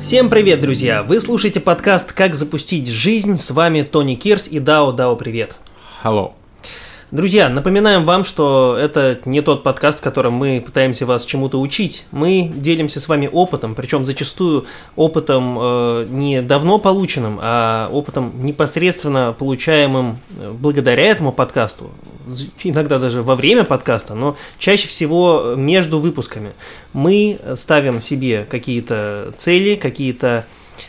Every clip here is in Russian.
Всем привет, друзья! Вы слушаете подкаст «Как запустить жизнь». С вами Тони Кирс и Дао Дао привет. Hello. Друзья, напоминаем вам, что это не тот подкаст, в котором мы пытаемся вас чему-то учить. Мы делимся с вами опытом, причем зачастую опытом э, не давно полученным, а опытом непосредственно получаемым э, благодаря этому подкасту. Иногда даже во время подкаста, но чаще всего между выпусками. Мы ставим себе какие-то цели, какие-то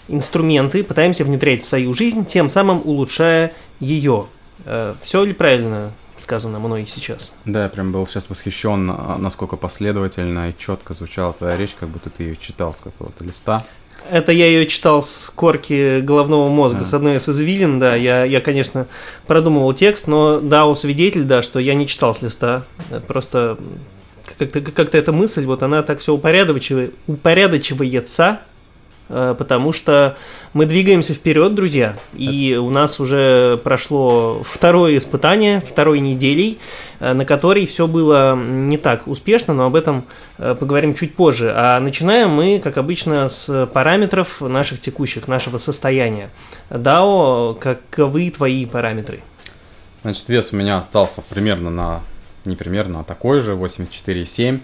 инструменты, пытаемся внедрять в свою жизнь, тем самым улучшая ее. Э, Все ли правильно сказано мной сейчас. Да, я прям был сейчас восхищен, а, насколько последовательно и четко звучала твоя речь, как будто ты ее читал с какого-то листа. Это я ее читал с корки головного мозга, а. с одной из извилин, да. Я, я, конечно, продумывал текст, но да, свидетель, да, что я не читал с листа. Просто как-то как эта мысль, вот она так все упорядочивает, упорядочивается, Э, потому что мы двигаемся вперед, друзья, и у нас уже прошло второе испытание, второй неделей, э, на которой все было не так успешно, но об этом э, поговорим чуть позже. А начинаем мы, как обычно, с параметров наших текущих, нашего состояния. Дао, каковы твои параметры? Значит, вес у меня остался примерно на, не примерно, а такой же, 84,7.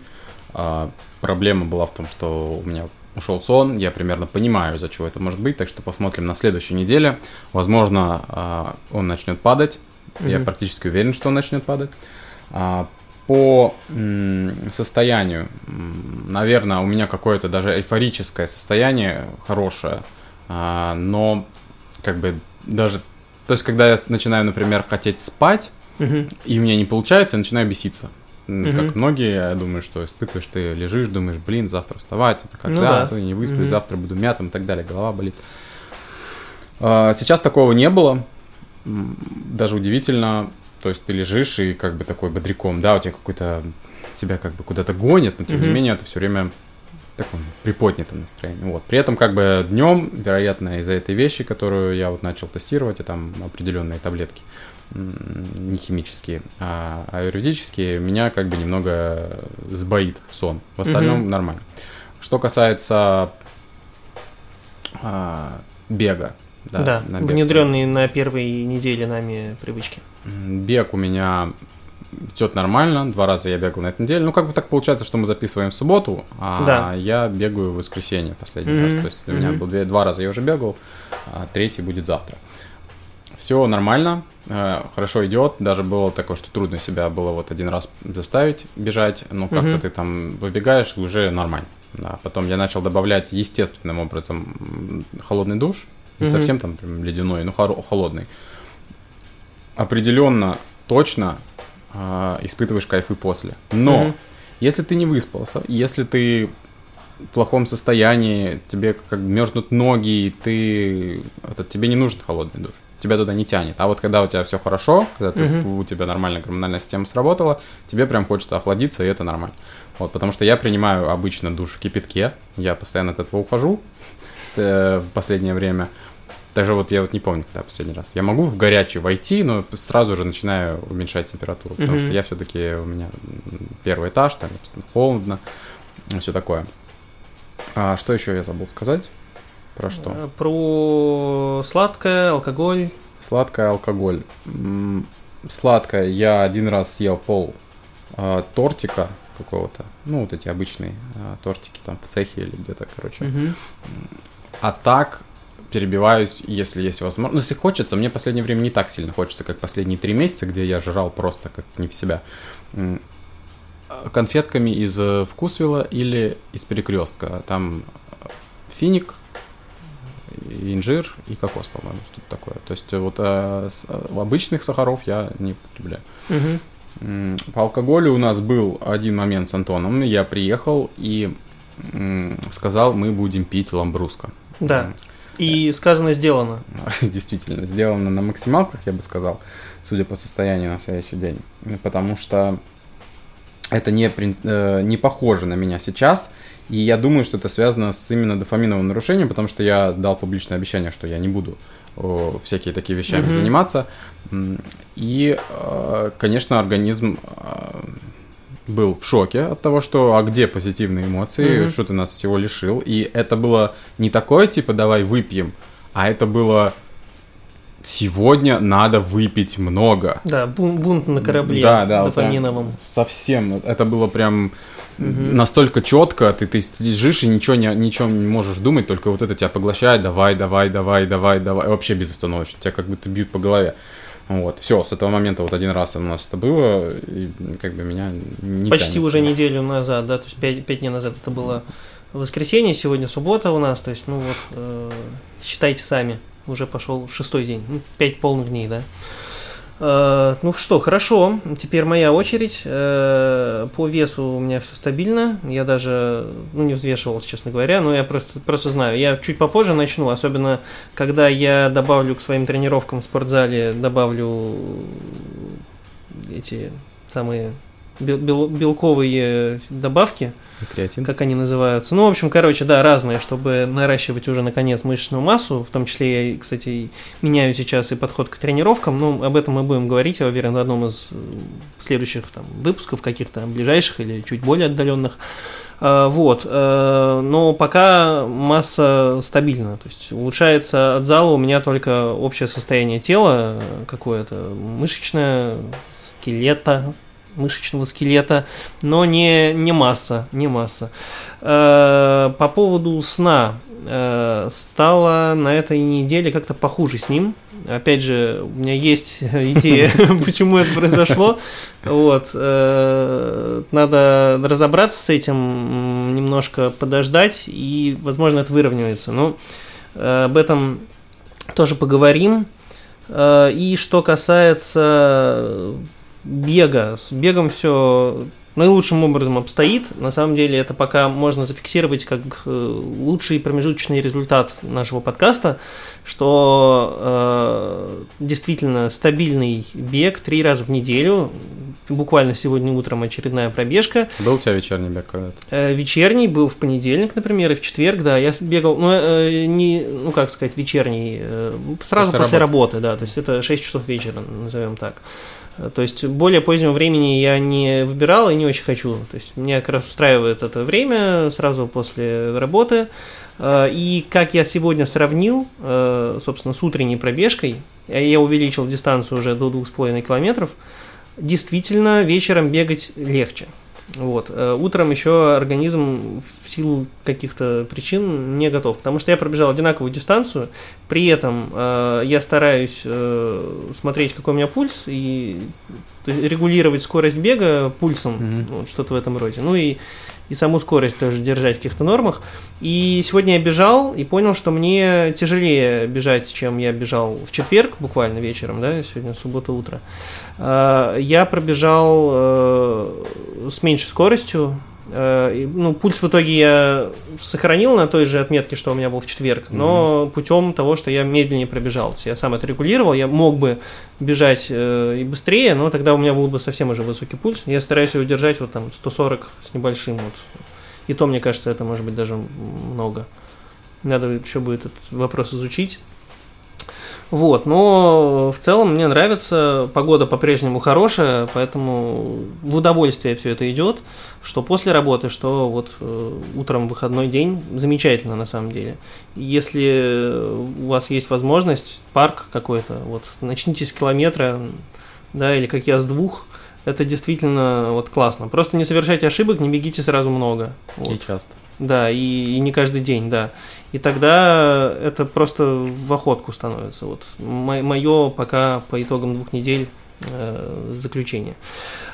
А, проблема была в том, что у меня ушел сон, я примерно понимаю, из-за чего это может быть, так что посмотрим на следующей неделе. Возможно, а, он начнет падать, mm-hmm. я практически уверен, что он начнет падать. А, по состоянию, наверное, у меня какое-то даже эйфорическое состояние хорошее, а, но как бы даже, то есть когда я начинаю, например, хотеть спать, mm-hmm. и у меня не получается, я начинаю беситься. Угу. Как многие, я думаю, что испытываешь, ты лежишь, думаешь, блин, завтра вставать, это когда, ну, да. то не высплюсь, угу. завтра буду мятым и так далее, голова болит. А, сейчас такого не было, даже удивительно, то есть ты лежишь и как бы такой бодряком, да, у тебя какой-то, тебя как бы куда-то гонит, но тем угу. не менее это все время таком приподнятом настроении. Вот. При этом как бы днем, вероятно, из-за этой вещи, которую я вот начал тестировать, и там определенные таблетки, не химические, а аюрведические, меня как бы немного сбоит сон. В остальном угу. нормально. Что касается а, бега. Да, да на бег. внедренные на первой неделе нами привычки. Бег у меня идет нормально. Два раза я бегал на этой неделе. Ну, как бы так получается, что мы записываем в субботу, а да. я бегаю в воскресенье последний mm-hmm. раз. То есть у меня mm-hmm. был два раза я уже бегал, а третий будет завтра. Все нормально. Э, хорошо идет. Даже было такое, что трудно себя было вот один раз заставить бежать, но как-то угу. ты там выбегаешь, уже нормально. Да. Потом я начал добавлять естественным образом холодный душ, не угу. совсем там прям ледяной, но холодный. Определенно, точно э, испытываешь кайфы после. Но угу. если ты не выспался, если ты в плохом состоянии, тебе как мерзнут ноги, и ты это, тебе не нужен холодный душ тебя туда не тянет. А вот когда у тебя все хорошо, когда ты, uh-huh. у тебя нормальная гормональная система сработала, тебе прям хочется охладиться, и это нормально. Вот, потому что я принимаю обычно душ в кипятке, я постоянно от этого ухожу э, в последнее время. Также вот я вот не помню, когда последний раз. Я могу в горячий войти, но сразу же начинаю уменьшать температуру, потому mm-hmm. что я все-таки у меня первый этаж, там холодно, все такое. А что еще я забыл сказать? Про что? Э, про сладкое, алкоголь. Сладкое, алкоголь. Сладкое. Я один раз съел пол э, тортика какого-то. Ну, вот эти обычные э, тортики там в цехе или где-то, короче. Угу. А так перебиваюсь, если есть возможность. Ну, если хочется, мне в последнее время не так сильно хочется, как последние три месяца, где я жрал просто как не в себя. Конфетками из вкусвилла или из перекрестка. Там финик, инжир и кокос, по-моему, что-то такое. То есть вот а, с, а, обычных сахаров я не потребляю. Угу. По алкоголю у нас был один момент с Антоном. Я приехал и сказал, мы будем пить ламбруско. Да. И сказано, сделано. Действительно, сделано на максималках, я бы сказал, судя по состоянию на следующий день. Потому что это не, э, не похоже на меня сейчас. И я думаю, что это связано с именно дофаминовым нарушением, потому что я дал публичное обещание, что я не буду о, всякие такие вещами mm-hmm. заниматься. И, э, конечно, организм э, был в шоке от того, что а где позитивные эмоции, Мгм. что ты нас всего лишил. И это было не такое, типа, давай выпьем, а это было сегодня надо выпить много. Да, бун- бунт на корабле Да, да, дофаминовом. Совсем. Это было прям Мгм. настолько четко, ты, ты лежишь и ничего не, ничего не можешь думать, только вот это тебя поглощает, давай, давай, давай, давай, давай, вообще безостановочно, тебя как будто бьют по голове. Вот, все, с этого момента вот один раз у нас это было, и как бы меня не Почти тянет. уже неделю назад, да, то есть пять, пять дней назад это было воскресенье, сегодня суббота у нас, то есть, ну вот, э, считайте сами, уже пошел шестой день, ну, пять полных дней, да. Э, ну что, хорошо, теперь моя очередь. Э, по весу у меня все стабильно. Я даже ну, не взвешивался, честно говоря, но я просто, просто знаю. Я чуть попозже начну, особенно когда я добавлю к своим тренировкам в спортзале, добавлю эти самые бел- бел- белковые добавки, Креатин. как они называются. Ну, в общем, короче, да, разные, чтобы наращивать уже, наконец, мышечную массу. В том числе я, кстати, меняю сейчас и подход к тренировкам. Ну, об этом мы будем говорить, я уверен, в одном из э, следующих там, выпусков, каких-то ближайших или чуть более отдаленных. А, Вот, э, но пока масса стабильна, то есть улучшается от зала у меня только общее состояние тела э, какое-то, мышечное, скелета, мышечного скелета, но не, не масса, не масса. Э, По поводу сна э, стало на этой неделе как-то похуже с ним. Опять же, у меня есть идея, почему это произошло. Вот. э, Надо разобраться с этим, немножко подождать, и, возможно, это выравнивается. Но об этом тоже поговорим. И что касается бега, с бегом все наилучшим образом обстоит. На самом деле это пока можно зафиксировать как э, лучший промежуточный результат нашего подкаста, что э, действительно стабильный бег три раза в неделю. Буквально сегодня утром очередная пробежка. Был у тебя вечерний бег когда-то? Э, Вечерний был в понедельник, например, и в четверг, да, я бегал, ну, э, не, ну, как сказать, вечерний, э, сразу После после, работы, да, то есть это 6 часов вечера, назовем так. Э, То есть более позднего времени я не выбирал и не очень хочу. То есть меня как раз устраивает это время сразу после работы. Э, И как я сегодня сравнил, э, собственно, с утренней пробежкой, э, я увеличил дистанцию уже до 2,5 километров, действительно вечером бегать легче. Вот. Э, Утром еще организм в силу каких-то причин не готов, потому что я пробежал одинаковую дистанцию, при этом э, я стараюсь э, смотреть, какой у меня пульс, и есть, регулировать скорость бега пульсом, Мгм. вот, что-то в этом роде. Ну и, и саму скорость тоже держать в каких-то нормах. И сегодня я бежал и понял, что мне тяжелее бежать, чем я бежал в четверг, буквально вечером, да, сегодня суббота утро. Э, Я пробежал э, с меньшей скоростью. э, Ну, пульс в итоге я сохранил на той же отметке, что у меня был в четверг, но путем того, что я медленнее пробежал. То есть я сам это регулировал, я мог бы бежать э, и быстрее, но тогда у меня был бы совсем уже высокий пульс. Я стараюсь его держать вот там 140 с небольшим вот. И то, мне кажется, это может быть даже много. Надо еще будет этот вопрос изучить. Вот, но в целом мне нравится, погода по-прежнему хорошая, поэтому в удовольствие все это идет, что после работы, что вот э, утром выходной день, замечательно на самом деле. Если у вас есть возможность, парк какой-то, вот начните с километра, да, или как я с двух, это действительно вот классно. Просто не совершайте ошибок, не бегите сразу много. Вот. И часто. Да, и, и не каждый день, да. И тогда это просто в охотку становится. Вот мое пока по итогам двух недель э, заключение.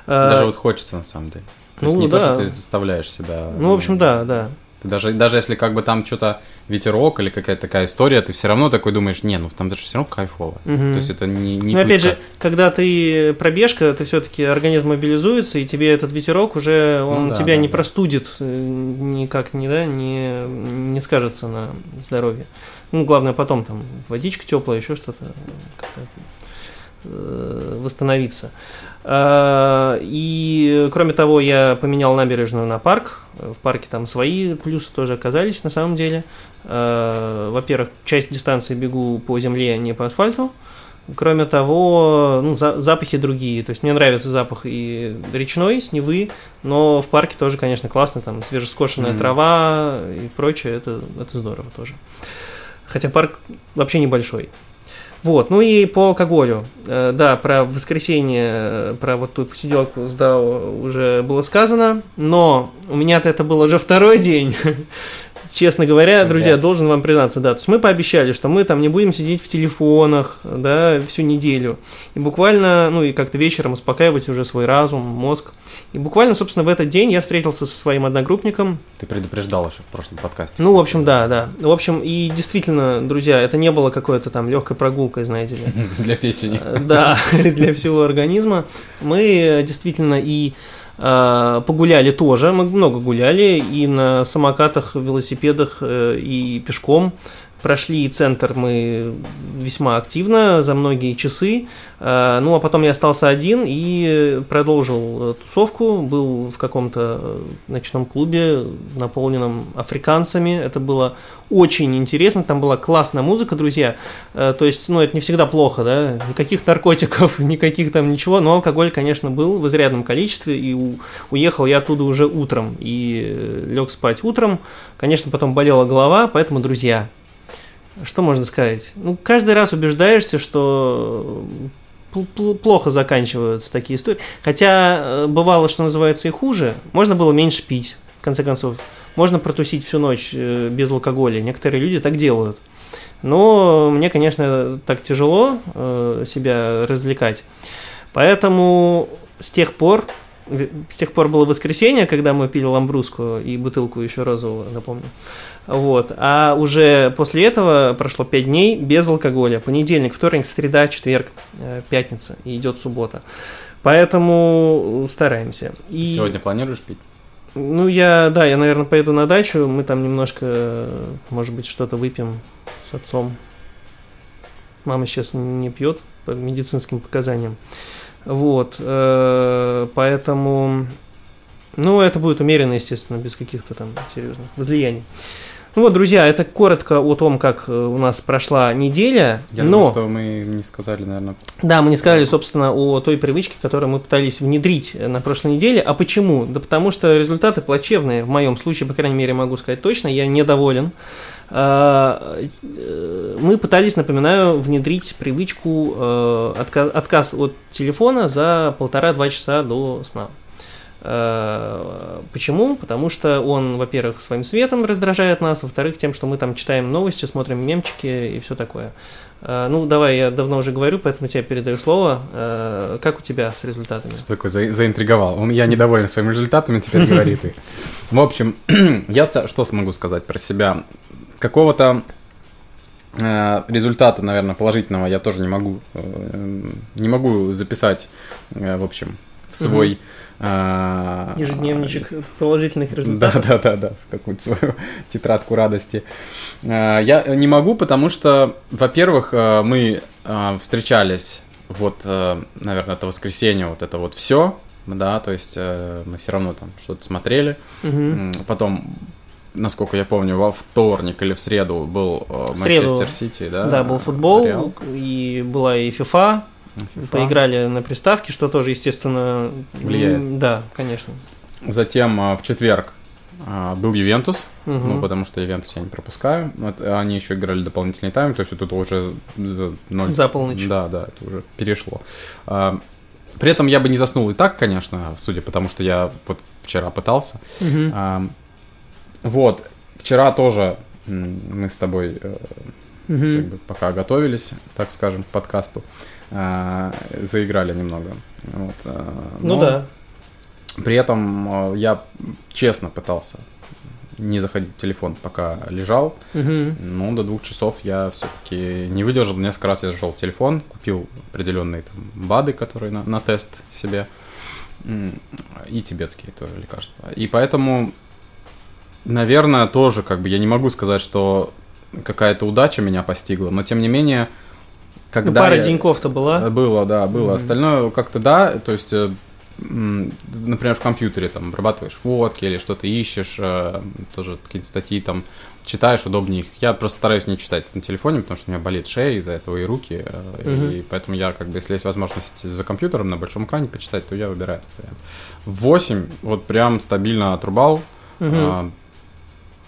Э, Даже вот хочется на самом деле. То есть ну не то, да. что ты заставляешь себя. Ну, в общем, да, да. Ты даже, даже если как бы там что-то ветерок или какая-то такая история, ты все равно такой думаешь, не, ну там даже все равно кайфово. Мгм. То есть это не, не Ну, опять же, когда ты пробежка, ты все-таки организм мобилизуется, и тебе этот ветерок уже он Ну да, тебя да, не да. простудит, э, никак не, да, не, не скажется на здоровье. Ну, главное потом там водичка теплая, еще что-то как-то э, восстановиться. А, И, кроме того, я поменял набережную на парк. В парке там свои плюсы тоже оказались на самом деле. А, Во-первых, часть дистанции бегу по земле, а не по асфальту. Кроме того, ну, за, запахи другие. То есть мне нравится запах и речной, с Невы, но в парке тоже, конечно, классно. Там свежескошенная mm-hmm. трава и прочее. Это, это здорово тоже. Хотя парк вообще небольшой. Вот, ну и по алкоголю. Э, да, про воскресенье, про вот ту посиделку с Дао уже было сказано, но у меня-то это был уже второй день. честно говоря, друзья, должен вам признаться, да, то есть мы пообещали, что мы там не будем сидеть в телефонах, да, всю неделю. И буквально, ну и как-то вечером успокаивать уже свой разум, мозг. И буквально, собственно, в этот день я встретился со своим одногруппником. Ты предупреждал еще в прошлом подкасте. Ну, в общем, да, да. В общем, и действительно, друзья, это не было какой-то там легкой прогулкой, знаете ли. Для печени. Да, для всего организма. Мы действительно и погуляли тоже, мы много гуляли и на самокатах, велосипедах э, и пешком. Прошли центр мы весьма активно, за многие часы. А, ну, а потом я остался один и продолжил э, тусовку. Был в каком-то э, ночном клубе, наполненном африканцами. Это было очень интересно. Там была классная музыка, друзья. Э, то есть, ну, это не всегда плохо, да. Никаких наркотиков, никаких там ничего. Но алкоголь, конечно, был в изрядном количестве. И уехал я оттуда уже утром. И лег спать утром. Конечно, потом болела голова. Поэтому, друзья, что можно сказать? Ну, каждый раз убеждаешься, что плохо заканчиваются такие истории. Хотя э, бывало, что называется, и хуже. Можно было меньше пить, в конце концов. Можно протусить всю ночь э, без алкоголя. Некоторые люди так делают. Но мне, конечно, так тяжело э, себя развлекать. Поэтому с тех пор, с тех пор было воскресенье, когда мы пили ламбруску и бутылку еще розового, напомню. Вот. А уже после этого прошло 5 дней без алкоголя. Понедельник, вторник, среда, четверг, э, пятница и идет суббота. Поэтому стараемся. И... сегодня планируешь пить? Ну, я, да, я, наверное, поеду на дачу. Мы там немножко, может быть, что-то выпьем с отцом. Мама сейчас не пьет по медицинским показаниям. Вот, э, поэтому, ну, это будет умеренно, естественно, без каких-то там серьезных возлияний. Ну вот, друзья, это коротко о том, как э, у нас прошла неделя. Я но... думаю, что мы не сказали, наверное. Да, мы не сказали, собственно, о той привычке, которую мы пытались внедрить на прошлой неделе. А почему? Да потому что результаты плачевные. В моем случае, по крайней мере, могу сказать точно, я недоволен. А, э, мы пытались, напоминаю, внедрить привычку э, отказ от телефона за полтора-два часа до сна. Э, почему? Потому что он, во-первых, своим светом раздражает нас, во-вторых, тем, что мы там читаем новости, смотрим мемчики и все такое. Э, ну, давай, я давно уже говорю, поэтому тебе передаю слово. Э, как у тебя с результатами? Что такое за, заинтриговал? Я недоволен своими результатами, теперь говори ты. В общем, я что смогу сказать про себя? Какого-то результата, наверное, положительного я тоже не могу, не могу записать, в общем, в свой угу а, Ежедневничек положительных результатов. Да, да, да, да, какую-то свою тетрадку радости. А, я не могу, потому что, во-первых, а, мы встречались вот, наверное, это воскресенье, вот это вот все, да, то есть мы все равно там что-то смотрели. Угу. Потом насколько я помню, во вторник или в среду был Манчестер Сити, да? Да, был футбол, Реал. и была и FIFA, FIFA. Поиграли на приставке, что тоже, естественно, влияет. Да, конечно. Затем а, в четверг а, был Ювентус, угу. ну, потому что Ювентус я не пропускаю. Вот, они еще играли дополнительный тайм, то есть тут уже за, 0... за полночь. Да, да, это уже перешло. А, при этом я бы не заснул и так, конечно, судя по тому, что я вот вчера пытался. Угу. А, вот, вчера тоже мы с тобой угу. как бы, пока готовились, так скажем, к подкасту. Э, заиграли немного. Вот, э, ну да. При этом э, я честно пытался не заходить в телефон, пока лежал. Угу. Ну, до двух часов я все-таки не выдержал. Несколько раз я зашел в телефон, купил определенные там БАДы, которые на, на тест себе, и тибетские тоже лекарства. И поэтому, наверное, тоже как бы я не могу сказать, что какая-то удача меня постигла, но тем не менее когда ну, пара я... деньков-то была? Было, да, было. Mm-hmm. Остальное как-то да, то есть э, например, в компьютере там обрабатываешь фотки или что-то ищешь, э, тоже какие-то статьи там читаешь, удобнее их. Я просто стараюсь не читать на телефоне, потому что у меня болит шея из-за этого и руки, угу. и поэтому я как бы, если есть возможность за компьютером на большом экране почитать, то я выбираю этот вариант. 8 вот прям стабильно отрубал, угу.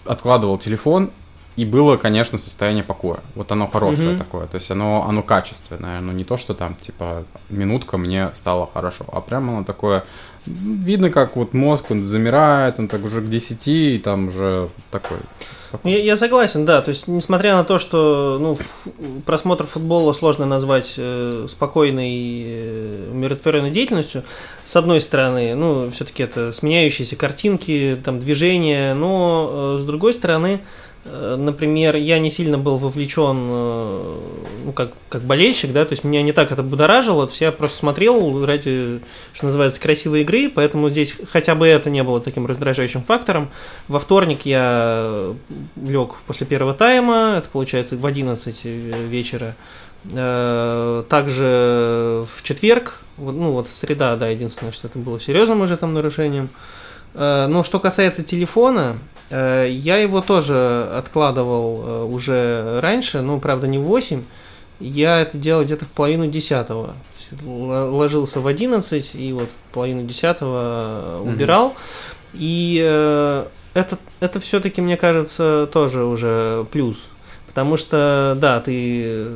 откладывал телефон и было, конечно, состояние покоя. Вот оно хорошее угу. такое. То есть оно, оно качественное. Ну, не то, что там, типа, минутка мне стало хорошо. А прямо оно такое... Видно, как вот мозг, он замирает, он так уже к 10, и там уже такой... Я, я согласен, да. То есть, несмотря на то, что ну, просмотр футбола сложно назвать э, спокойной, э, умиротворенной деятельностью, с одной стороны, ну, все-таки это сменяющиеся картинки, там, движения, но э, с другой стороны, Э, например, я не сильно был вовлечен, э, ну, как, как болельщик, да, то есть меня не так это будоражило, то есть я просто смотрел ради, что называется, красивой игры, поэтому здесь хотя бы это не было таким раздражающим фактором. Во вторник я лег после первого тайма, это получается в 11 вечера. Э, также в четверг, ну вот среда, да, единственное, что это было серьезным уже там нарушением. Но что касается телефона, Э, я его тоже откладывал э, уже раньше, ну, правда, не в 8. Я это делал где-то в половину десятого. Ложился в 11 и вот половину десятого убирал. Mm-hmm. И э, это, это все-таки, мне кажется, тоже уже плюс. Потому что, да, ты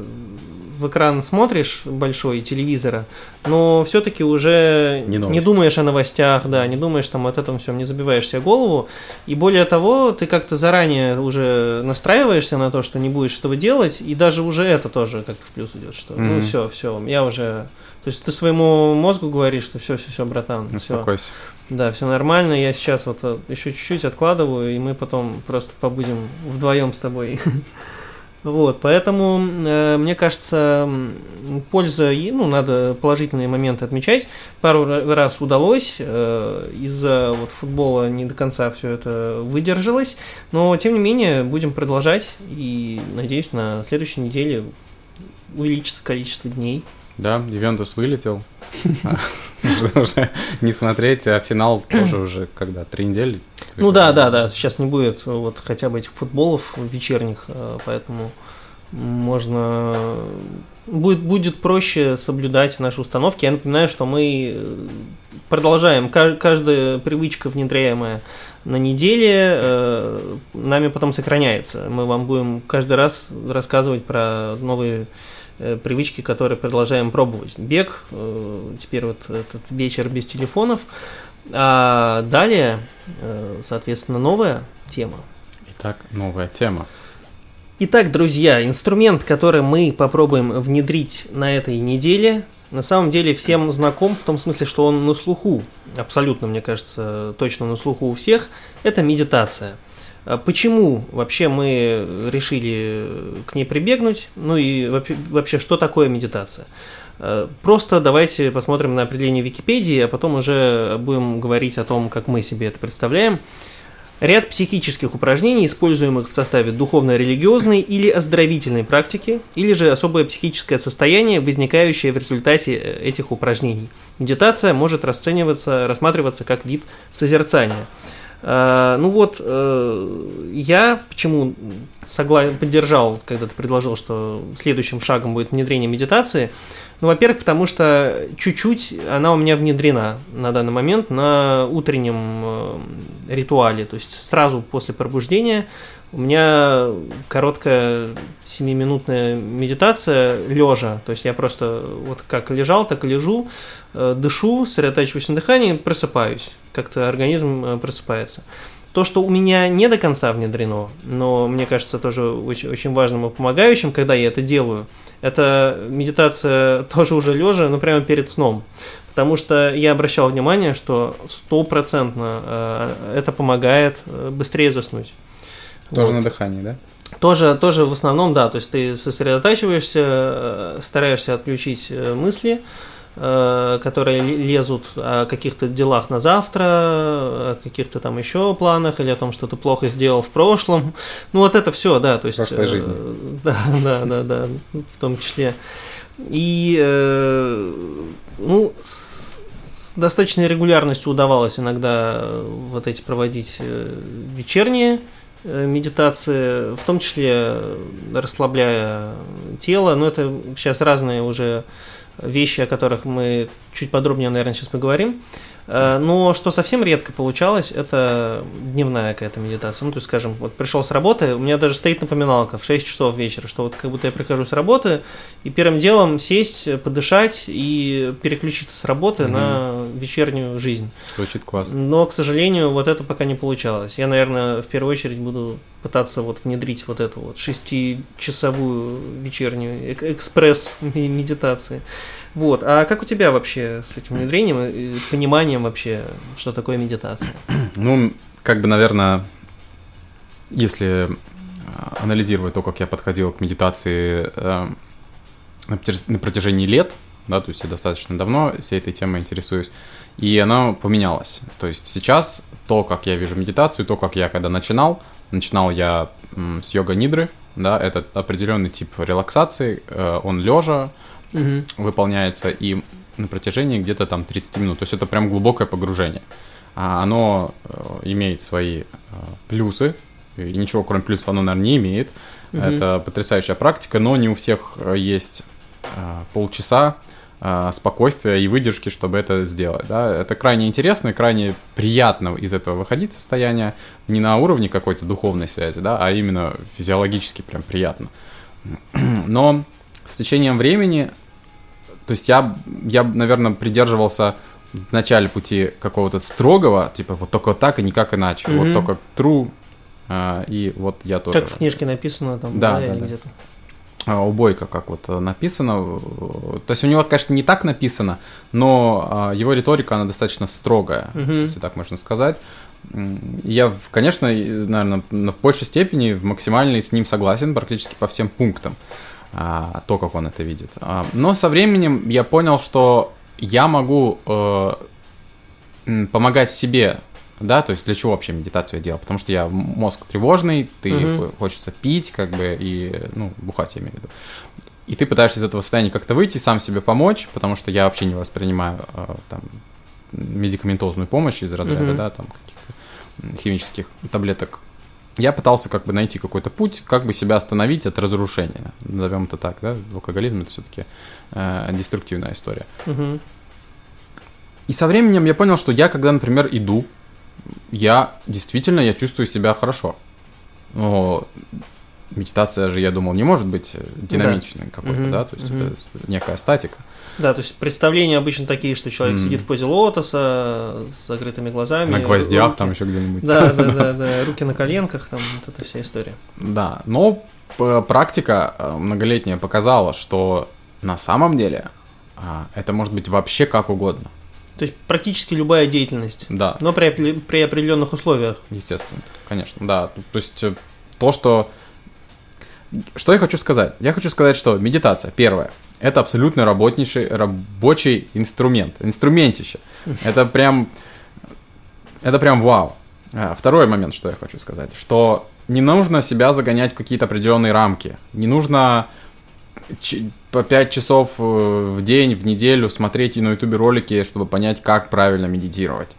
в экран смотришь большой телевизора, но все-таки уже не, не думаешь о новостях, да, не думаешь там от этом всем, не забиваешь себе голову. И более того, ты как-то заранее уже настраиваешься на то, что не будешь этого делать, и даже уже это тоже как-то в плюс идет, что mm-hmm. ну все, все, я уже. То есть ты своему мозгу говоришь, что все, все, все, братан, все. Да, все нормально. Я сейчас вот э, еще чуть-чуть откладываю, и мы потом просто побудем вдвоем с тобой Вот, поэтому, э, мне кажется, польза, ну, надо положительные моменты отмечать. Пару раз удалось, э, из-за вот футбола не до конца все это выдержалось, но, тем не менее, будем продолжать, и, надеюсь, на следующей неделе увеличится количество дней. Да, Ювентус вылетел. Уже не смотреть, а финал тоже уже когда? Три недели? Ну да, да, да. Сейчас не будет вот хотя бы этих футболов вечерних, э, поэтому можно будет, будет проще соблюдать наши установки. Я напоминаю, что мы э, продолжаем. Каждая привычка, внедряемая на неделе, э, нами потом сохраняется. Мы вам будем каждый раз рассказывать про новые привычки, которые продолжаем пробовать. Бег, э, теперь вот этот вечер без телефонов. А далее, э, соответственно, новая тема. Итак, новая тема. Итак, друзья, инструмент, который мы попробуем внедрить на этой неделе, на самом деле всем знаком в том смысле, что он на слуху, абсолютно, мне кажется, точно на слуху у всех, это медитация – почему вообще мы решили к ней прибегнуть? Ну и вообще, что такое медитация? А, просто давайте посмотрим на определение Википедии, а потом уже будем говорить о том, как мы себе это представляем. Ряд психических упражнений, используемых в составе духовно-религиозной или оздоровительной практики, или же особое психическое состояние, возникающее в результате э, этих упражнений. Медитация может расцениваться, рассматриваться как вид созерцания – ну вот, э, я почему согла... поддержал, когда ты предложил, что следующим шагом будет внедрение медитации. Ну, во-первых, потому что чуть-чуть она у меня внедрена на данный момент на утреннем э, ритуале. То есть сразу после пробуждения у меня короткая 7-минутная медитация лежа. То есть я просто вот как лежал, так и лежу, дышу, сосредотачиваюсь на дыхании, просыпаюсь как-то организм э, просыпается. То, что у меня не до конца внедрено, но мне кажется тоже очень, очень важным и помогающим, когда я это делаю, это медитация тоже уже лежа, но прямо перед сном. Потому что я обращал внимание, что стопроцентно э, это помогает э, быстрее заснуть. Тоже вот. на дыхании, да? Тоже, тоже в основном, да, то есть ты сосредотачиваешься, стараешься отключить мысли, Э, которые лезут о каких-то делах на завтра, о каких-то там еще планах или о том, что ты плохо сделал в прошлом. Ну вот это все, да, то есть... Прошлой жизни. Э, да, да, да, да, в том числе. И, э, ну, с, достаточной регулярностью удавалось иногда э, вот эти проводить э, вечерние э, медитации, в том числе расслабляя тело, но это сейчас разные уже вещи, о которых мы чуть подробнее, наверное, сейчас поговорим. Э, но что совсем редко получалось, это дневная какая-то медитация. Ну, то есть, скажем, вот пришел с работы, у меня даже стоит напоминалка в 6 часов вечера, что вот как будто я прихожу с работы, и первым делом сесть, подышать и переключиться с работы угу. на вечернюю жизнь. Звучит классно. Но, к сожалению, вот это пока не получалось. Я, наверное, в первую очередь буду пытаться вот внедрить вот эту вот шестичасовую вечернюю экспресс медитации. Вот. А как у тебя вообще с этим внедрением и пониманием вообще, что такое медитация? Ну, как бы, наверное, если а, анализировать то, как я подходил к медитации э, на протяжении лет, да, то есть я достаточно давно всей этой темой интересуюсь, и она поменялась. То есть сейчас то, как я вижу медитацию, то, как я когда начинал, начинал я с йога-нидры, да, это определенный тип релаксации, э, он лежа, угу. выполняется, и на протяжении где-то там 30 минут. То есть это прям глубокое погружение. А оно э, имеет свои э, плюсы, и ничего кроме плюсов оно, наверное, не имеет. Угу. Это потрясающая практика, но не у всех э, есть полчаса спокойствия и выдержки, чтобы это сделать. Да? Это крайне интересно и крайне приятно из этого выходить состояние не на уровне какой-то духовной связи, да, а именно физиологически прям приятно. Но с течением времени, то есть я, я, наверное, придерживался в начале пути какого-то строгого, типа вот только так и никак иначе, mm-hmm. вот только true, а, и вот я тоже. Как в книжке написано там, да, да, да, да. где-то. А, у Бойко как вот написано. То есть у него, конечно, не так написано, но а, его риторика, она достаточно строгая, mm-hmm. если так можно сказать. Я, конечно, наверное, в большей степени в максимальной с ним согласен практически по всем пунктам а, то, как он это видит. А, но со временем я понял, что я могу э, помогать себе, да, то есть для чего вообще медитацию я делал? Потому что я мозг тревожный, ты угу. хочется пить, как бы, и, ну, бухать я имею в виду. И ты пытаешься из этого состояния как-то выйти, сам себе помочь, потому что я вообще не воспринимаю э, там медикаментозную помощь из разряда, угу. да, там каких-то химических таблеток я пытался как бы найти какой-то путь, как бы себя остановить от разрушения. Назовем это так, да? Алкоголизм это все-таки э, деструктивная история. Угу. И со временем я понял, что я, когда, например, иду, я действительно я чувствую себя хорошо. Но медитация же, я думал, не может быть динамичной да. какой-то, угу. да, то есть угу. это некая статика. Да, то есть представления обычно такие, что человек mm. сидит в позе лотоса с закрытыми глазами. На гвоздях руки... там еще где-нибудь. Да, да, да, да, руки на коленках, там вот эта вся история. Да, но практика э, многолетняя показала, что на самом деле а, это может быть вообще как угодно. То есть практически любая деятельность. Да. Но при, при определенных условиях. Естественно, конечно, да. То есть э, то, что... Что я хочу сказать? Я хочу сказать, что медитация, первое, это абсолютно работнейший, рабочий инструмент, инструментище. Это прям, это прям вау. А, второй момент, что я хочу сказать, что не нужно себя загонять в какие-то определенные рамки. Не нужно по 5 часов э, в день, в неделю смотреть на ютубе ролики, чтобы понять, как правильно медитировать.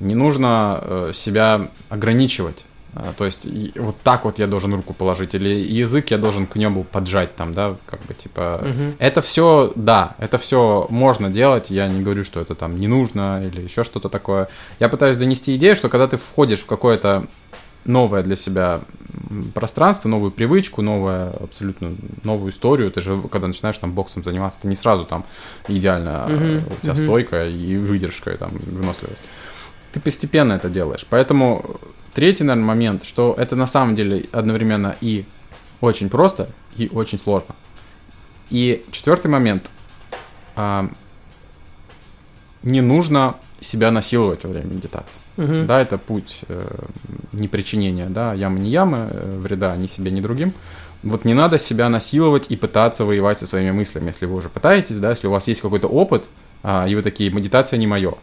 Не нужно э, себя ограничивать. А, то есть вот так вот я должен руку положить, или язык я должен к небу поджать там, да, как бы типа. Угу. Это все, да, это все можно делать. Я не говорю, что это там не нужно или еще что-то такое. Я пытаюсь донести идею, что когда ты входишь в какое-то новое для себя пространство, новую привычку, новую, абсолютно новую историю. Ты же, когда начинаешь там боксом заниматься, ты не сразу там идеально uh у тебя uh стойка и выдержка, и там выносливость. Ты постепенно это делаешь. Поэтому Третий, наверное, момент, что это на самом деле одновременно и очень просто, и очень сложно. И четвертый момент. А, не нужно себя насиловать во время медитации. Угу. Да, это путь э, непричинения, да, ямы не ямы, э, вреда ни себе, ни другим. Вот не надо себя насиловать и пытаться воевать со своими мыслями, если вы уже пытаетесь, да, если у вас есть какой-то опыт, э, и вы такие, медитация не мое.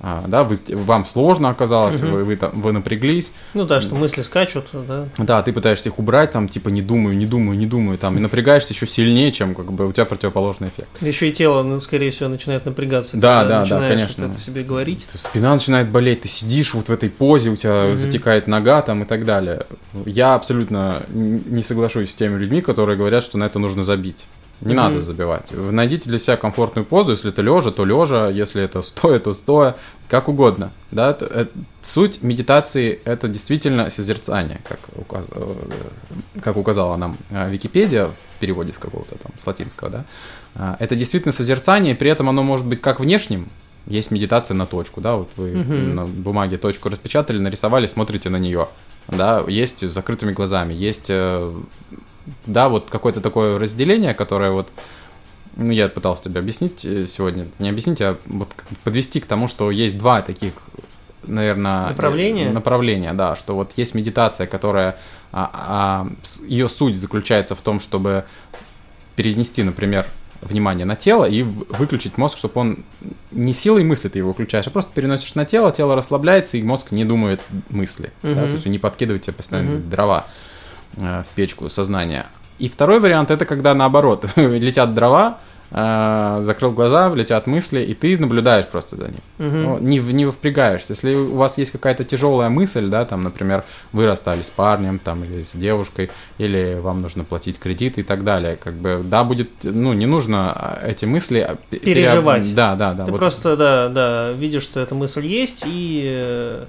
А, да, вы, вам сложно оказалось, угу. вы, вы, там, вы напряглись. Ну да, что мысли скачут, да. Да, ты пытаешься их убрать, там, типа, не думаю, не думаю, не думаю, там, и напрягаешься еще сильнее, чем, как бы, у тебя противоположный эффект. Еще и тело, ну, скорее всего, начинает напрягаться. Да, да, да, конечно. это себе говорить. Спина начинает болеть, ты сидишь вот в этой позе, у тебя угу. затекает нога, там, и так далее. Я абсолютно не соглашусь с теми людьми, которые говорят, что на это нужно забить. Не mm-hmm. надо забивать. Вы найдите для себя комфортную позу. Если это лежа, то лежа. Если это стоя, то стоя. Как угодно. Да? Это, суть медитации – это действительно созерцание, как, указ, э, как указала нам э, Википедия в переводе с какого-то там, с латинского. Да? А, это действительно созерцание, при этом оно может быть как внешним, есть медитация на точку, да, вот вы uh-huh. на бумаге точку распечатали, нарисовали, смотрите на нее, да, есть с закрытыми глазами, есть э, да, вот какое-то такое разделение, которое вот, ну, я пытался тебе объяснить э, сегодня, не объяснить, а вот подвести к тому, что есть два таких, наверное... Направления? Направления, да, что вот есть медитация, которая, а, а, ее суть заключается в том, чтобы перенести, например, внимание на тело и выключить мозг, чтобы он не силой мысли ты его выключаешь, а просто переносишь на тело, тело расслабляется, и мозг не думает мысли, uh-huh. да, то есть не подкидывает тебе постоянно uh-huh. дрова. Э, в печку сознания. И второй вариант это когда наоборот летят дрова, э, закрыл глаза, летят мысли, и ты наблюдаешь просто за ним. Угу. Ну, не, не впрягаешься. Если у вас есть какая-то тяжелая мысль, да, там, например, вы расстались с парнем, там, или с девушкой, или вам нужно платить кредит и так далее, как бы, да, будет, ну, не нужно а, эти мысли а, переживать. Пере... Да, да, да. Ты вот. просто, да, да, видишь, что эта мысль есть, и э,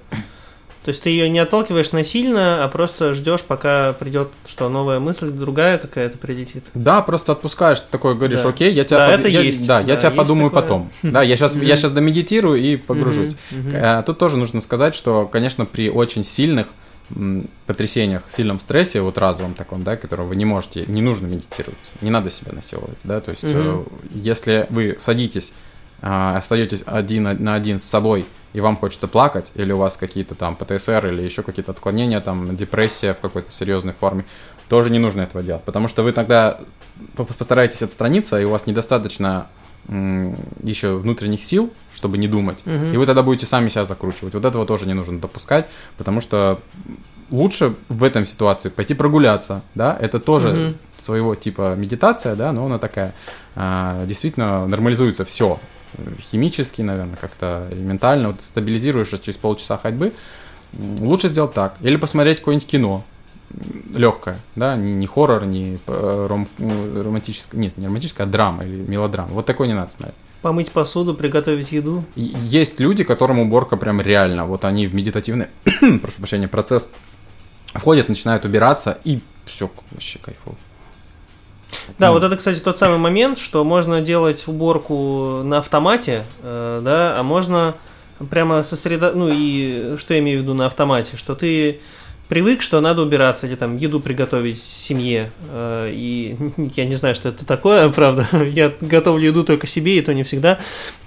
то есть ты ее не отталкиваешь насильно, а просто ждешь, пока придет что новая мысль, другая какая-то прилетит. Да, просто отпускаешь, такой говоришь, да. окей, я тебя, да, под... это я... есть. Да, да, я тебя подумаю такое. потом. Да, я сейчас, я сейчас домедитирую и погружусь. Э, тут тоже нужно сказать, что, конечно, при очень сильных потрясениях, сильном стрессе, вот разовом таком, да, которого вы не можете, не нужно медитировать, не надо себя насиловать, да, то есть угу. если вы садитесь а, остаетесь один на один с собой, и вам хочется плакать, или у вас какие-то там ПТСР, или еще какие-то отклонения, там депрессия в какой-то серьезной форме, тоже не нужно этого делать, потому что вы тогда постараетесь отстраниться, и у вас недостаточно еще внутренних сил, чтобы не думать, угу. и вы тогда будете сами себя закручивать. Вот этого тоже не нужно допускать, потому что лучше в этом ситуации пойти прогуляться, да, это тоже угу. своего типа медитация, да, но она такая, а, действительно нормализуется все, химически, наверное, как-то и ментально, вот стабилизируешь через полчаса ходьбы, лучше сделать так. Или посмотреть какое-нибудь кино легкое, да, не, не хоррор, не э, ром, ну, романтическое, нет, не романтическое, а драма или мелодрама. Вот такой не надо смотреть. Помыть посуду, приготовить еду. Есть люди, которым уборка прям реально, вот они в медитативный, прошу прощения, процесс входят, начинают убираться, и все, вообще кайфово. Да, вот это, кстати, тот самый момент, что можно делать уборку на автомате, э, да, а можно прямо сосредо... Ну и что я имею в виду на автомате, что ты привык, что надо убираться или там еду приготовить семье. Э, и я не знаю, что это такое, правда. Я готовлю еду только себе, и то не всегда.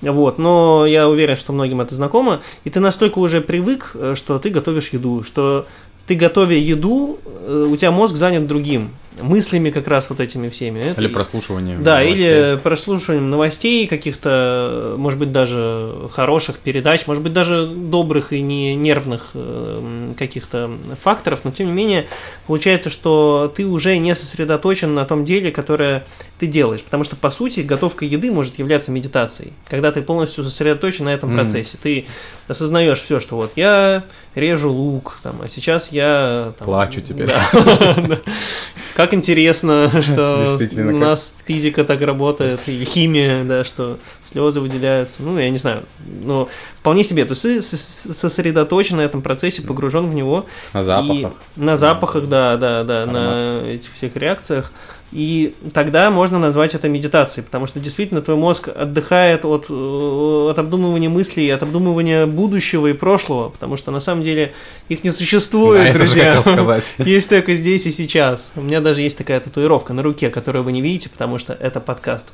Вот. Но я уверен, что многим это знакомо. И ты настолько уже привык, э, что ты готовишь еду, что ты готовя еду, э, у тебя мозг занят другим мыслями как раз вот этими всеми. Или прослушиванием. Да, новостей. или прослушиванием новостей каких-то, может быть, даже хороших передач, может быть, даже добрых и не нервных э, каких-то факторов, но тем не менее получается, что ты уже не сосредоточен на том деле, которое ты делаешь, потому что, по сути, готовка еды может являться медитацией, когда ты полностью сосредоточен на этом mm. процессе, ты осознаешь все, что вот я режу лук, там, а сейчас я... Там, Плачу теперь. Да. Как интересно, что у нас физика так работает, и химия, да, что слезы выделяются. Ну, я не знаю. Но вполне себе. То есть сосредоточен на этом процессе, погружен в него. На запахах. На запахах, да, да, да, на этих всех реакциях. И тогда можно назвать это медитацией, потому что действительно твой мозг отдыхает от, э, от обдумывания мыслей, от обдумывания будущего и прошлого, потому что на самом деле их не существует, да, друзья. хотел сказать. Есть только здесь и сейчас. У меня даже есть такая татуировка на руке, которую вы не видите, потому что это подкаст.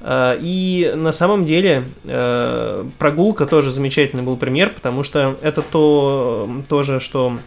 Э, и на самом деле э, прогулка тоже замечательный был пример, потому что это то тоже, что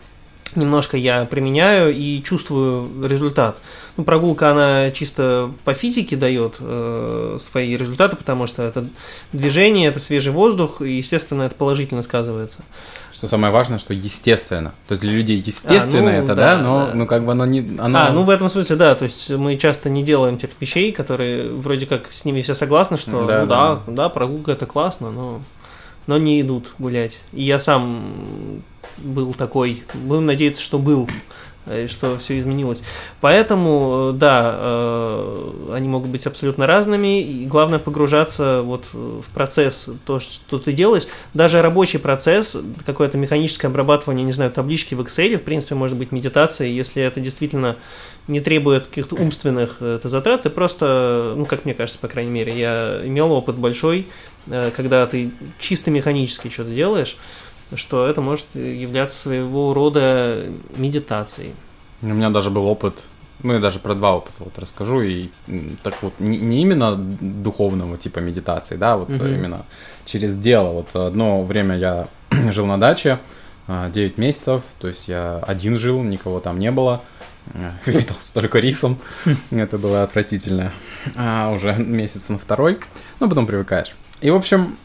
немножко я применяю и чувствую результат. Ну, прогулка, она чисто по физике дает э, свои результаты, потому что это движение, это свежий воздух, и, естественно, это положительно сказывается. Что самое важное, что естественно. То есть для людей естественно а, ну, это, да, да но да. ну как бы оно не... Оно... А, ну в этом смысле, да, то есть мы часто не делаем тех вещей, которые вроде как с ними все согласны, что да, ну, да, да, да, прогулка это классно, но, но не идут гулять. И я сам был такой, будем надеяться, что был Э, что все изменилось. Поэтому, э, да, э, они могут быть абсолютно разными, и главное погружаться вот в процесс, то, что ты делаешь. Даже рабочий процесс, какое-то механическое обрабатывание, не знаю, таблички в Excel, в принципе, может быть медитацией, если это действительно не требует каких-то умственных затрат, ты просто, ну, как мне кажется, по крайней мере, я имел опыт большой, когда ты чисто механически что-то делаешь, что это может являться своего рода медитацией. У меня даже был опыт, ну я даже про два опыта вот расскажу, и так вот не, не именно духовного типа медитации, да, вот угу. именно через дело. Вот одно время я жил на даче, 9 а, месяцев, то есть я один жил, никого там не было, питался только рисом, это было отвратительно, а уже месяц на второй, ну потом привыкаешь. И, в общем,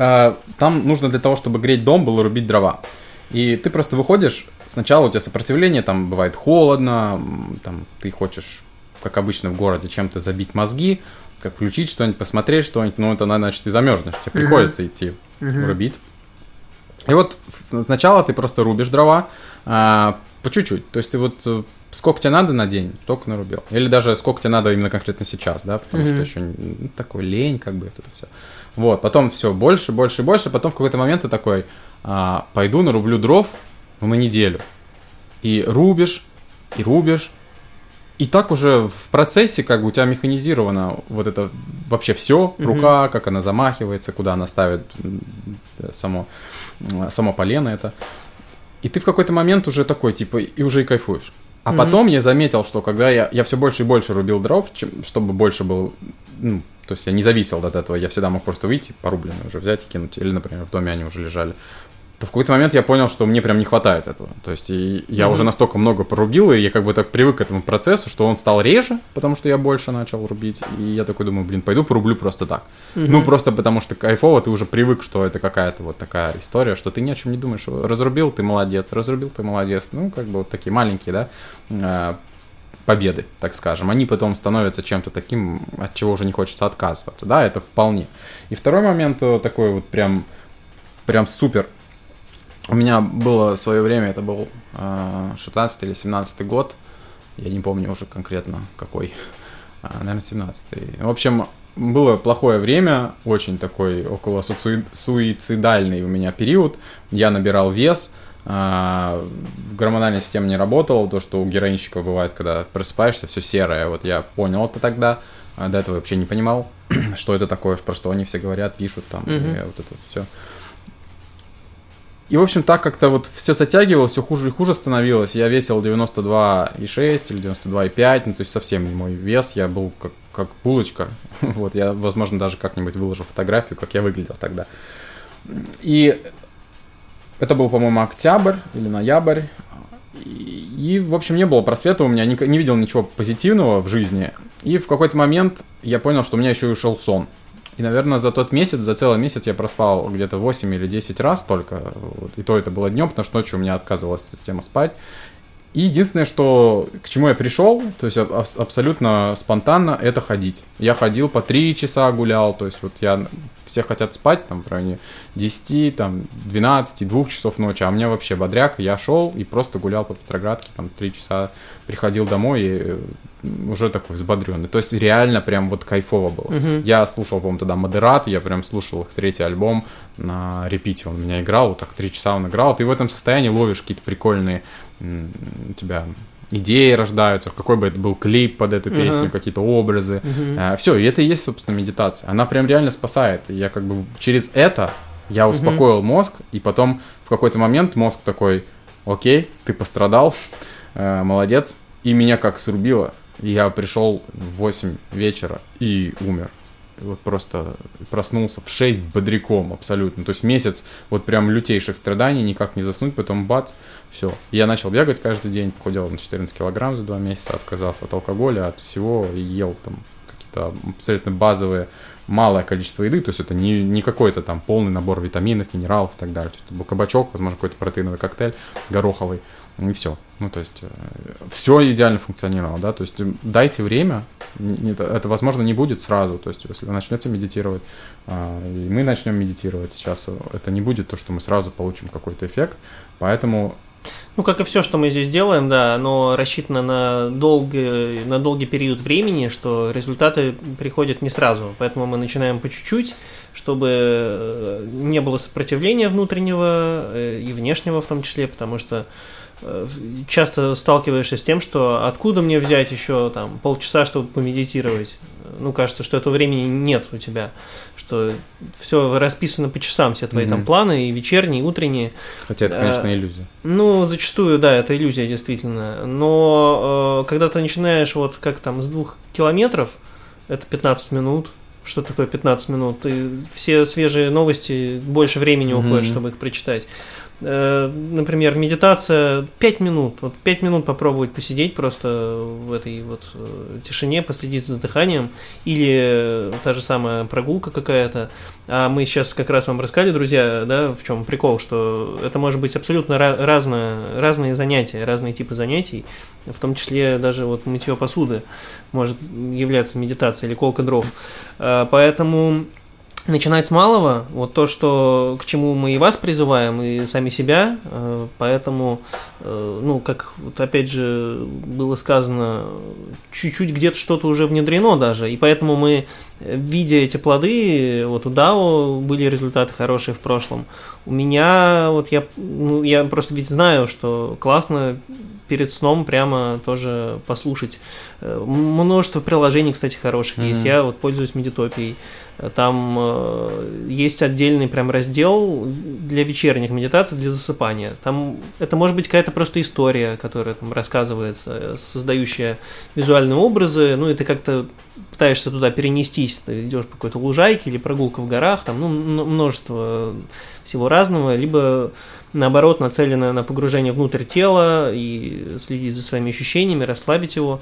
а, там нужно для того, чтобы греть дом, было рубить дрова. И ты просто выходишь, сначала у тебя сопротивление, там бывает холодно, там ты хочешь, как обычно в городе, чем-то забить мозги, как включить что-нибудь, посмотреть что-нибудь, ну это значит ты замерзнешь, тебе приходится uh-huh. идти uh-huh. рубить. И вот сначала ты просто рубишь дрова а, по чуть-чуть, то есть ты вот э, сколько тебе надо на день, столько нарубил. Или даже сколько тебе надо именно конкретно сейчас, да, потому что еще ну, такой лень, как бы это все. Вот, потом все больше, больше, больше, потом в какой-то момент ты такой, а, пойду нарублю дров ну, на неделю. И рубишь, и рубишь, и так уже в процессе, как бы у тебя механизировано вот это вообще все, рука, как она замахивается, куда она ставит само, само полено это. И ты в какой-то момент уже такой, типа, и уже и кайфуешь. А mm-hmm. потом я заметил, что когда я, я все больше и больше рубил дров, чем, чтобы больше было, ну, то есть я не зависел от этого, я всегда мог просто выйти, порубленные уже взять и кинуть, или, например, в доме они уже лежали то в какой-то момент я понял, что мне прям не хватает этого. То есть и я mm-hmm. уже настолько много порубил, и я как бы так привык к этому процессу, что он стал реже, потому что я больше начал рубить. И я такой думаю, блин, пойду порублю просто так. Mm-hmm. Ну, просто потому что кайфово, ты уже привык, что это какая-то вот такая история, что ты ни о чем не думаешь. Разрубил, ты молодец, разрубил, ты молодец. Ну, как бы вот такие маленькие, да, а, победы, так скажем, они потом становятся чем-то таким, от чего уже не хочется отказываться, да, это вполне. И второй момент э, такой вот прям, прям супер у меня было свое время, это был э, 16 или 17 год, я не помню уже конкретно какой, а, наверное, 17 -й. В общем, было плохое время, очень такой около суицидальный у меня период. Я набирал вес, а, гормональная система не работала, то, что у героинщиков бывает, когда просыпаешься, все серое. Вот я понял это тогда, а до этого вообще не понимал, что это такое, про что они все говорят, пишут там, mm-hmm. и вот это все. И, в общем, так как-то вот все затягивалось, все хуже и хуже становилось. Я весил 92,6 или 92,5, ну, то есть совсем не мой вес. Я был как, как булочка. вот, я, возможно, даже как-нибудь выложу фотографию, как я выглядел тогда. И это был, по-моему, октябрь или ноябрь. И, и, в общем, не было просвета у меня, не, не видел ничего позитивного в жизни. И в какой-то момент я понял, что у меня еще и ушел сон. И, наверное, за тот месяц, за целый месяц я проспал где-то 8 или 10 раз только. Вот, и то это было днем, потому что ночью у меня отказывалась система спать. И единственное, что к чему я пришел, то есть абсолютно спонтанно, это ходить. Я ходил по 3 часа гулял, то есть вот я все хотят спать там в районе 10, там 12, 2 часов ночи, а у меня вообще бодряк, я шел и просто гулял по Петроградке, там 3 часа приходил домой и уже такой взбодренный. То есть реально прям вот кайфово было. Uh-huh. Я слушал, по-моему, тогда Модерат, я прям слушал их третий альбом на репите. Он меня играл, вот так три часа он играл. Ты в этом состоянии ловишь какие-то прикольные у тебя идеи рождаются, какой бы это был клип под эту песню, uh-huh. какие-то образы. Uh-huh. А, все, и это и есть, собственно, медитация. Она прям реально спасает. Я как бы через это я успокоил uh-huh. мозг, и потом в какой-то момент мозг такой, окей, ты пострадал, э, молодец, и меня как срубило. Я пришел в 8 вечера и умер. вот просто проснулся в 6 бодряком абсолютно. То есть месяц вот прям лютейших страданий, никак не заснуть, потом бац, все. Я начал бегать каждый день, похудел на 14 килограмм за два месяца, отказался от алкоголя, от всего, и ел там какие-то абсолютно базовые малое количество еды, то есть это не, не какой-то там полный набор витаминов, минералов и так далее. То есть это был кабачок, возможно, какой-то протеиновый коктейль гороховый, и все. Ну, то есть э, все идеально функционировало, да, то есть дайте время, это, возможно, не будет сразу, то есть если вы начнете медитировать, а, и мы начнем медитировать сейчас, это не будет то, что мы сразу получим какой-то эффект, поэтому ну, как и все, что мы здесь делаем, да, оно рассчитано на долгий, на долгий период времени, что результаты приходят не сразу. Поэтому мы начинаем по чуть-чуть, чтобы э, не было сопротивления внутреннего э, и внешнего в том числе, потому что часто сталкиваешься с тем, что откуда мне взять еще там полчаса, чтобы помедитировать. Ну, кажется, что этого времени нет у тебя, что все расписано по часам, все твои mm-hmm. там планы, и вечерние, и утренние. Хотя это, конечно, а, иллюзия. Ну, зачастую, да, это иллюзия, действительно. Но э, когда ты начинаешь вот как там с двух километров, это 15 минут, что такое 15 минут, и все свежие новости, больше времени mm-hmm. уходит, чтобы их прочитать. Э, например, медитация 5 минут. Вот 5 минут попробовать посидеть просто в этой вот э, тишине, последить за дыханием. Или та же самая прогулка какая-то. А мы сейчас как раз вам рассказали, друзья, да, в чем прикол, что это может быть абсолютно разное, разные занятия, разные типы занятий. В том числе даже вот мытье посуды может являться медитацией или колка дров. Э, поэтому начинать с малого, вот то, что к чему мы и вас призываем, и сами себя, э, поэтому, э, ну, как вот опять же было сказано, чуть-чуть где-то что-то уже внедрено даже, и поэтому мы, видя эти плоды, вот у Дао были результаты хорошие в прошлом, у меня, вот я, ну, я просто ведь знаю, что классно перед сном прямо тоже послушать. Э, множество приложений, кстати, хороших mm-hmm. есть. Я вот пользуюсь медитопией. Там э, есть отдельный прям раздел для вечерних медитаций, для засыпания. Там это может быть какая-то просто история, которая там рассказывается, создающая визуальные образы, ну и ты как-то пытаешься туда перенестись, ты идешь по какой-то лужайке или прогулка в горах, там ну, множество всего разного, либо наоборот нацелена на погружение внутрь тела и следить за своими ощущениями, расслабить его.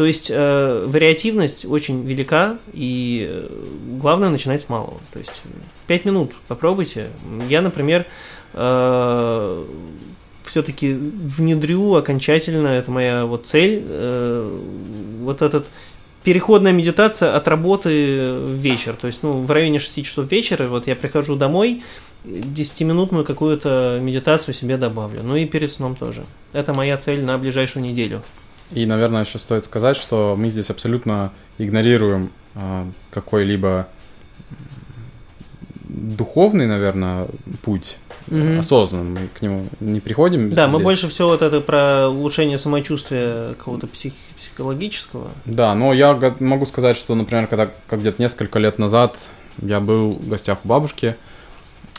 То есть э, вариативность очень велика, и э, главное начинать с малого. То есть 5 минут попробуйте. Я, например, э, все-таки внедрю окончательно, это моя вот цель, э, вот этот переходная медитация от работы в вечер. То есть, ну, в районе 6 часов вечера, вот я прихожу домой, 10-минутную какую-то медитацию себе добавлю. Ну и перед сном тоже. Это моя цель на ближайшую неделю. И, наверное, еще стоит сказать, что мы здесь абсолютно игнорируем э, какой-либо духовный, наверное, путь угу. осознанно. Мы к нему не приходим. Да, здесь. мы больше всего вот это про улучшение самочувствия какого-то псих, психологического. Да, но я могу сказать, что, например, когда как где-то несколько лет назад я был в гостях у бабушки,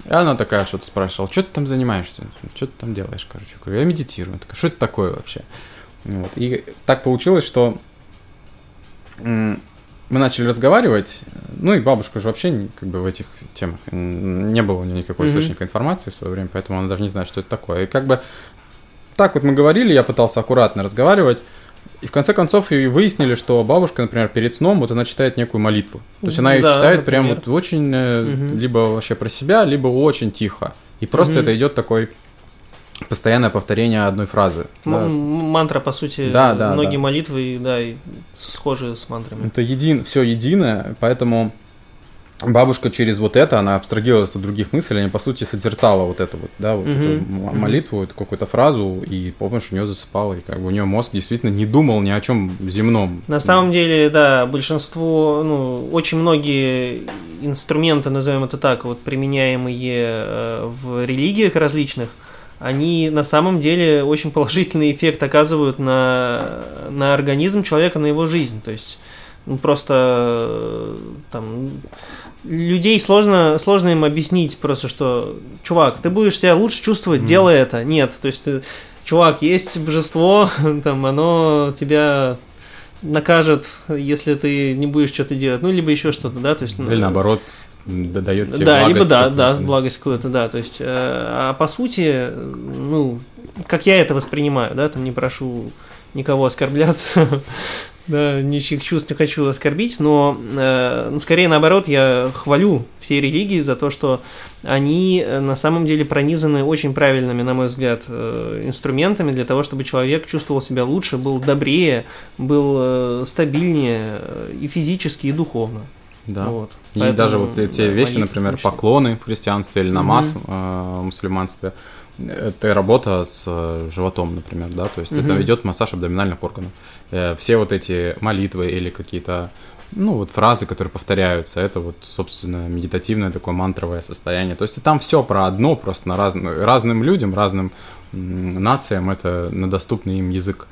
и она такая что-то спрашивала, что ты там занимаешься, что ты там делаешь, короче. Я говорю, я медитирую. Она такая, что это такое вообще? Вот. И так получилось, что мы начали разговаривать, ну и бабушка же вообще как бы в этих темах не было у нее никакого mm-hmm. источника информации в свое время, поэтому она даже не знает, что это такое. И как бы так вот мы говорили, я пытался аккуратно разговаривать, и в конце концов и выяснили, что бабушка, например, перед сном, вот она читает некую молитву. То есть она ее да, читает например. прям вот очень, угу. либо вообще про себя, либо очень тихо. И просто угу. это идет такой постоянное повторение одной фразы. М- да. Мантра, по сути, да, да, многие да. молитвы, да, схожи с мантрами. Это един, все единое, поэтому бабушка через вот это, она абстрагировалась от других мыслей, она, по сути, созерцала вот это вот, да, вот mm-hmm. эту молитву, эту какую-то фразу, и помнишь, у нее засыпала, и как бы у нее мозг действительно не думал ни о чем земном. На самом деле, да, большинство, ну, очень многие инструменты, назовем это так, вот применяемые э, в религиях различных, они на самом деле очень положительный эффект оказывают на, на организм человека, на его жизнь. То есть ну, просто там людей сложно, сложно им объяснить просто, что, чувак, ты будешь себя лучше чувствовать, mm. делай это. Нет, то есть, ты, чувак, есть божество, там, оно тебя накажет, если ты не будешь что-то делать, ну, либо еще что-то, да, то есть... Или наоборот, дает тебе Да, либо да, да, благость какую-то, да, то есть, э, а по сути, ну, как я это воспринимаю, да, там не прошу никого оскорбляться, да, ничьих чувств не хочу оскорбить, но э, ну, скорее наоборот, я хвалю все религии за то, что они э, на самом деле пронизаны очень правильными, на мой взгляд, э, инструментами для того, чтобы человек чувствовал себя лучше, был добрее, был э, стабильнее э, и физически, и духовно. Да. Вот. И Поэтому, даже вот эти да, вещи, например, поклоны в христианстве или намаз угу. э, в мусульманстве, это работа с э, животом, например, да, то есть угу. это ведет массаж абдоминальных органов. Э, все вот эти молитвы или какие-то, ну, вот фразы, которые повторяются, это вот, собственно, медитативное такое мантровое состояние. То есть там все про одно, просто на раз, разным людям, разным нациям это на доступный им язык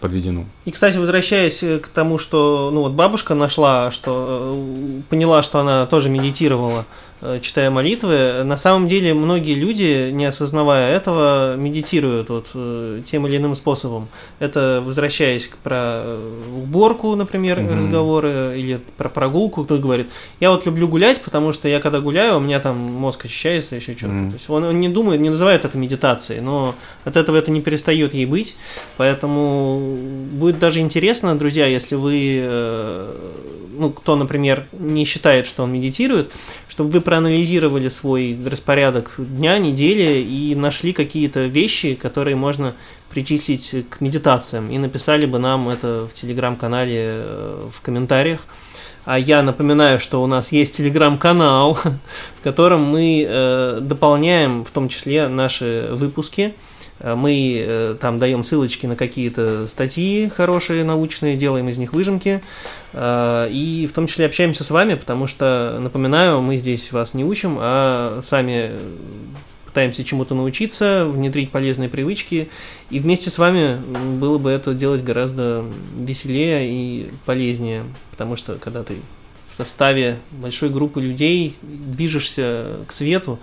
подведено. И, кстати, возвращаясь к тому, что ну вот бабушка нашла, что э, поняла, что она тоже медитировала, Э, читая молитвы, на самом деле многие люди, не осознавая этого, медитируют вот э, тем или иным способом. Это возвращаясь к про уборку, например, угу. разговоры, или про прогулку, кто говорит, я вот люблю гулять, потому что я когда гуляю, у меня там мозг очищается, еще что-то. Угу. То есть он, он не думает, не называет это медитацией, но от этого это не перестает ей быть. Поэтому будет даже интересно, друзья, если вы э, ну, кто, например, не считает, что он медитирует, чтобы вы проанализировали свой распорядок дня, недели и нашли какие-то вещи, которые можно причислить к медитациям, и написали бы нам это в телеграм-канале э, в комментариях. А я напоминаю, что у нас есть телеграм-канал, в котором мы э, дополняем в том числе наши выпуски. Э, мы э, там даем ссылочки на какие-то статьи хорошие, научные, делаем из них выжимки. Э, и в том числе общаемся с вами, потому что, напоминаю, мы здесь вас не учим, а сами пытаемся чему-то научиться, внедрить полезные привычки, и вместе с вами было бы это делать гораздо веселее и полезнее, потому что когда ты в составе большой группы людей движешься к свету,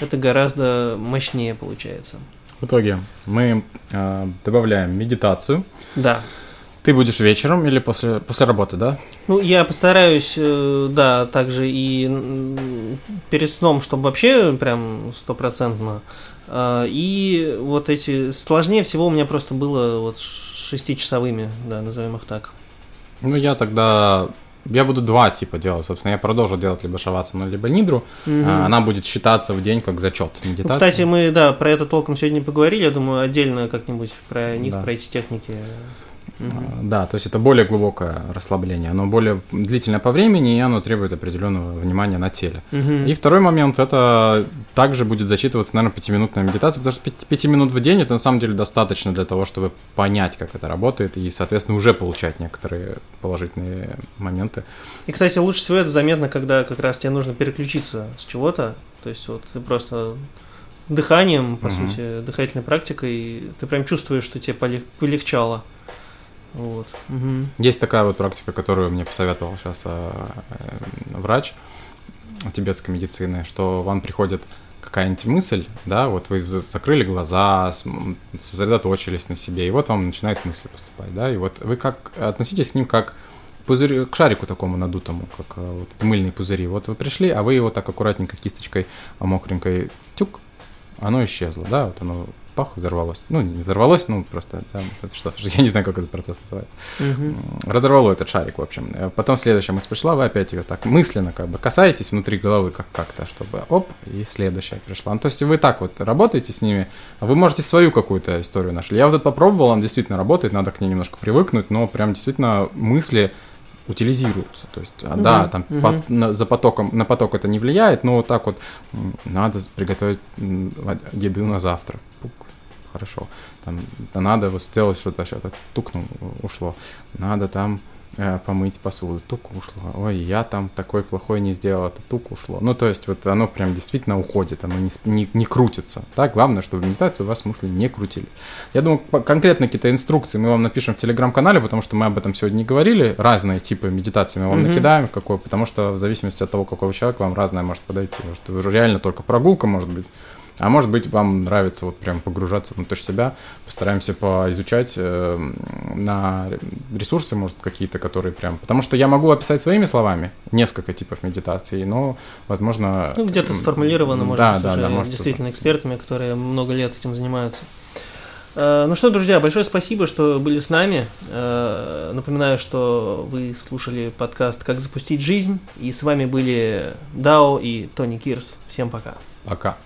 это гораздо мощнее получается. В итоге мы э, добавляем медитацию. Да. Ты будешь вечером или после, после работы, да? Ну, я постараюсь, э, да, также и перед сном, чтобы вообще прям стопроцентно. Э, и вот эти... Сложнее всего у меня просто было вот шестичасовыми, да, назовем их так. Ну, я тогда я буду два типа делать. Собственно, я продолжу делать либо шавасану, либо нидру. Угу. Она будет считаться в день как зачет медитации. Ну, кстати, мы, да, про это толком сегодня поговорили. Я думаю, отдельно как-нибудь про них, да. про эти техники Угу. Да, то есть это более глубокое расслабление, оно более длительное по времени, и оно требует определенного внимания на теле. Угу. И второй момент, это также будет зачитываться, наверное, пятиминутная медитация, потому что 5 минут в день это на самом деле достаточно для того, чтобы понять, как это работает, и, соответственно, уже получать некоторые положительные моменты. И, кстати, лучше всего это заметно, когда как раз тебе нужно переключиться с чего-то, то есть вот ты просто дыханием, по угу. сути, дыхательной практикой, ты прям чувствуешь, что тебе полегчало. Вот. Угу. Есть такая вот практика, которую мне посоветовал сейчас а, э, врач тибетской медицины, что вам приходит какая-нибудь мысль, да, вот вы закрыли глаза, сосредоточились на себе, и вот вам начинают мысли поступать, да, и вот вы как относитесь к ним как пузырь, к шарику такому надутому, как э, вот эти мыльные пузыри. Вот вы пришли, а вы его так аккуратненько кисточкой мокренькой тюк, оно исчезло, да, вот оно пах, взорвалось. Ну, не взорвалось, ну, просто, это что, я не знаю, как этот процесс называется. Угу. Разорвало этот шарик, в общем. Э, потом следующая мысль пришла, вы опять ее так мысленно как бы касаетесь внутри головы как- как-то, чтобы оп, и следующая пришла. Ну, то есть вы так вот работаете с ними, а вы можете свою какую-то историю нашли. Я вот это попробовал, он действительно работает, надо к ней немножко привыкнуть, но прям действительно мысли утилизируются. То есть, угу, да, там угу. по, на, за потоком, на поток это не влияет, но вот так вот надо приготовить еду на завтра. Пук, хорошо. Там надо вот сделать что-то, что-то тукнул, ушло. Надо там э, помыть посуду, тук ушло. Ой, я там такой плохой не сделал, это тук ушло. Ну, то есть вот оно прям действительно уходит, оно не, не, не крутится. Да, главное, чтобы медитацию у вас смысле не крутились. Я думаю, конкретно какие-то инструкции мы вам напишем в телеграм-канале, потому что мы об этом сегодня не говорили. Разные типы медитации мы вам mm-hmm. накидаем, какой, потому что в зависимости от того, какой человек вам разное может подойти. Может, реально только прогулка может быть А может быть, вам нравится вот прям погружаться внутрь себя. Постараемся поизучать э, на ресурсы, может, какие-то, которые прям... Потому что я могу описать своими словами несколько типов медитации, но, возможно... Ну, где-то сформулировано, может да, быть, да, уже да, может, действительно экспертами, которые много лет этим занимаются. Э, Ну что, друзья, большое спасибо, что были с нами. Э, Напоминаю, что вы слушали подкаст «Как запустить жизнь», и с вами были Дао и Тони Кирс. Всем пока. Пока.